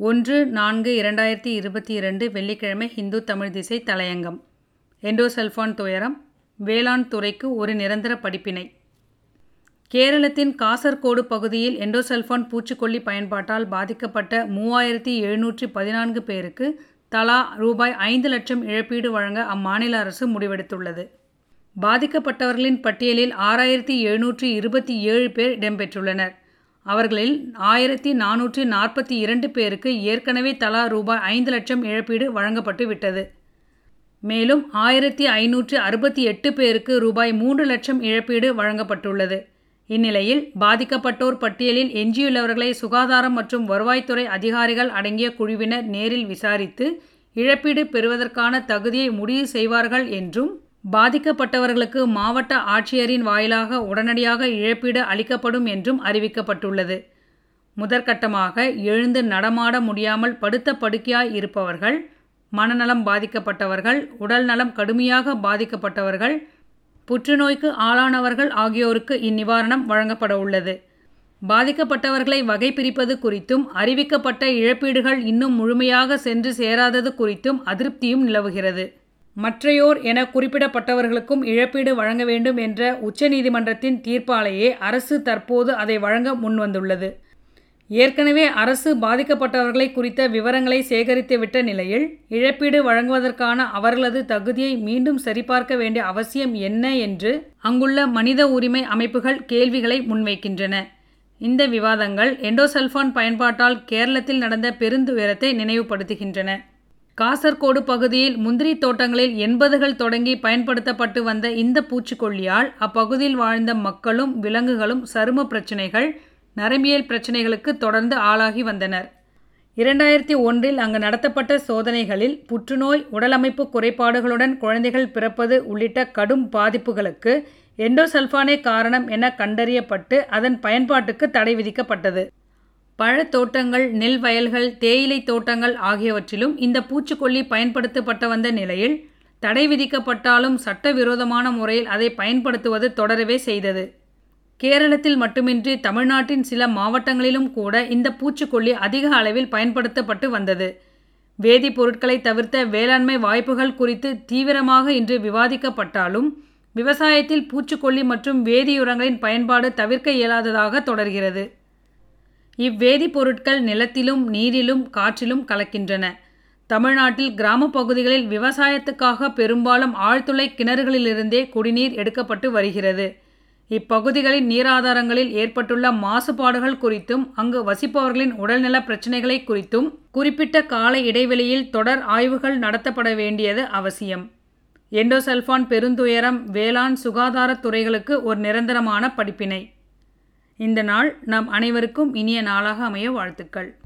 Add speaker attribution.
Speaker 1: ஒன்று நான்கு இரண்டாயிரத்தி இருபத்தி இரண்டு வெள்ளிக்கிழமை ஹிந்து தமிழ் திசை தலையங்கம். எண்டோசல்ஃபான் துயரம். வேளாண் துறைக்கு ஒரு நிரந்தர படிப்பினை. கேரளத்தின் காசர்கோடு பகுதியில் எண்டோசல்ஃபான் பூச்சிக்கொல்லி பயன்பாட்டால் பாதிக்கப்பட்ட மூவாயிரத்தி எழுநூற்றி பதினான்கு பேருக்கு தலா ரூபாய் ஐந்து லட்சம் இழப்பீடு வழங்க அம்மாநில அரசு முடிவெடுத்துள்ளது. பாதிக்கப்பட்டவர்களின் பட்டியலில் ஆறாயிரத்தி எழுநூற்றி இருபத்தி ஏழு பேர் இடம்பெற்றுள்ளனர். அவர்களில் ஆயிரத்தி நானூற்றி நாற்பத்தி இரண்டு பேருக்கு ஏற்கனவே தலா ரூபாய் ஐந்து லட்சம் இழப்பீடு வழங்கப்பட்டு விட்டது. மேலும் ஆயிரத்தி ஐநூற்று அறுபத்தி எட்டு பேருக்கு ரூபாய் மூன்று லட்சம் இழப்பீடு வழங்கப்பட்டுள்ளது. இந்நிலையில் பாதிக்கப்பட்டோர் பட்டியலில் எஞ்சியுள்ளவர்களை சுகாதாரம் மற்றும் வருவாய்த்துறை அதிகாரிகள் அடங்கிய குழுவினர் நேரில் விசாரித்து இழப்பீடு பெறுவதற்கான தகுதியை முடிவு செய்வார்கள் என்றும் பாதிக்கப்பட்டவர்களுக்கு மாவட்ட ஆட்சியரின் வாயிலாக உடனடியாக இழப்பீடு அளிக்கப்படும் என்றும் அறிவிக்கப்பட்டுள்ளது. முதற்கட்டமாக எழுந்து நடமாட முடியாமல் படுத்த படுக்கையாய் இருப்பவர்கள் மனநலம் பாதிக்கப்பட்டவர்கள் உடல் நலம் கடுமையாக பாதிக்கப்பட்டவர்கள் புற்றுநோய்க்கு ஆளானவர்கள் ஆகியோருக்கு இந்நிவாரணம் வழங்கப்பட உள்ளது. பாதிக்கப்பட்டவர்களை வகை பிரிப்பது குறித்தும் அறிவிக்கப்பட்ட இழப்பீடுகள் இன்னும் முழுமையாக சென்று சேராதது குறித்தும் அதிருப்தியும் நிலவுகிறது. மற்றையோர் என குறிப்பிடப்பட்டவர்களுக்கும் இழப்பீடு வழங்க வேண்டும் என்ற உச்சநீதிமன்றத்தின் தீர்ப்பாலேயே அரசு தற்போது அதை வழங்க முன்வந்துள்ளது. ஏற்கனவே அரசு பாதிக்கப்பட்டவர்களை குறித்த விவரங்களை சேகரித்துவிட்ட நிலையில் இழப்பீடு வழங்குவதற்கான அவர்களது தகுதியை மீண்டும் சரிபார்க்க வேண்டிய அவசியம் என்ன என்று அங்குள்ள மனித உரிமை அமைப்புகள் கேள்விகளை முன்வைக்கின்றன. இந்த விவாதங்கள் எண்டோசல்ஃபான் பயன்பாட்டால் கேரளத்தில் நடந்த பெருந்துயரத்தை நினைவுபடுத்துகின்றன. காசர்கோடு பகுதியில் முந்திரி தோட்டங்களில் எண்பதுகள் தொடங்கி பயன்படுத்தப்பட்டு வந்த இந்த பூச்சிக்கொல்லியால் அப்பகுதியில் வாழ்ந்த மக்களும் விலங்குகளும் சரும பிரச்சினைகள் நரம்பியல் பிரச்சினைகளுக்கு தொடர்ந்து ஆளாகி வந்தனர். இரண்டாயிரத்தி ஒன்றில் அங்கு நடத்தப்பட்ட சோதனைகளில் புற்றுநோய் உடலமைப்பு குறைபாடுகளுடன் குழந்தைகள் பிறப்பது உள்ளிட்ட கடும் பாதிப்புகளுக்கு எண்டோசல்ஃபானே காரணம் என கண்டறியப்பட்டு அதன் பயன்பாட்டுக்கு தடை விதிக்கப்பட்டது. பழத்தோட்டங்கள் நெல் வயல்கள் தேயிலை தோட்டங்கள் ஆகியவற்றிலும் இந்த பூச்சிக்கொல்லி பயன்படுத்தப்பட்டு வந்த நிலையில் தடை விதிக்கப்பட்டாலும் சட்டவிரோதமான முறையில் அதை பயன்படுத்துவது தொடரவே செய்தது. கேரளத்தில் மட்டுமின்றி தமிழ்நாட்டின் சில மாவட்டங்களிலும் கூட இந்த பூச்சிக்கொல்லி அதிக அளவில் பயன்படுத்தப்பட்டு வந்தது. வேதிப்பொருட்களை தவிர்த்த வேளாண்மை வாய்ப்புகள் குறித்து தீவிரமாக இன்று விவாதிக்கப்பட்டாலும் விவசாயத்தில் பூச்சிக்கொல்லி மற்றும் வேதியுரங்களின் பயன்பாடு தவிர்க்க இயலாததாக தொடர்கிறது. இவ்வேதிப்பொருட்கள் நிலத்திலும் நீரிலும் காற்றிலும் கலக்கின்றன. தமிழ்நாட்டில் கிராம பகுதிகளில் விவசாயத்துக்காக பெரும்பாலும் ஆழ்துளை கிணறுகளிலிருந்தே குடிநீர் எடுக்கப்பட்டு வருகிறது. இப்பகுதிகளின் நீராதாரங்களில் ஏற்பட்டுள்ள மாசுபாடுகள் குறித்தும் அங்கு வசிப்பவர்களின் உடல்நல பிரச்சினைகளை குறித்தும் குறிப்பிட்ட கால இடைவெளியில் தொடர் ஆய்வுகள் நடத்தப்பட வேண்டியது அவசியம். எண்டோசல்ஃபான் பெருந்துயரம் வேளாண் சுகாதாரத் துறைகளுக்கு ஒரு நிரந்தரமான படிப்பினை. இந்த நாள் நம் அனைவருக்கும் இனிய நாளாக அமைய வாழ்த்துக்கள்.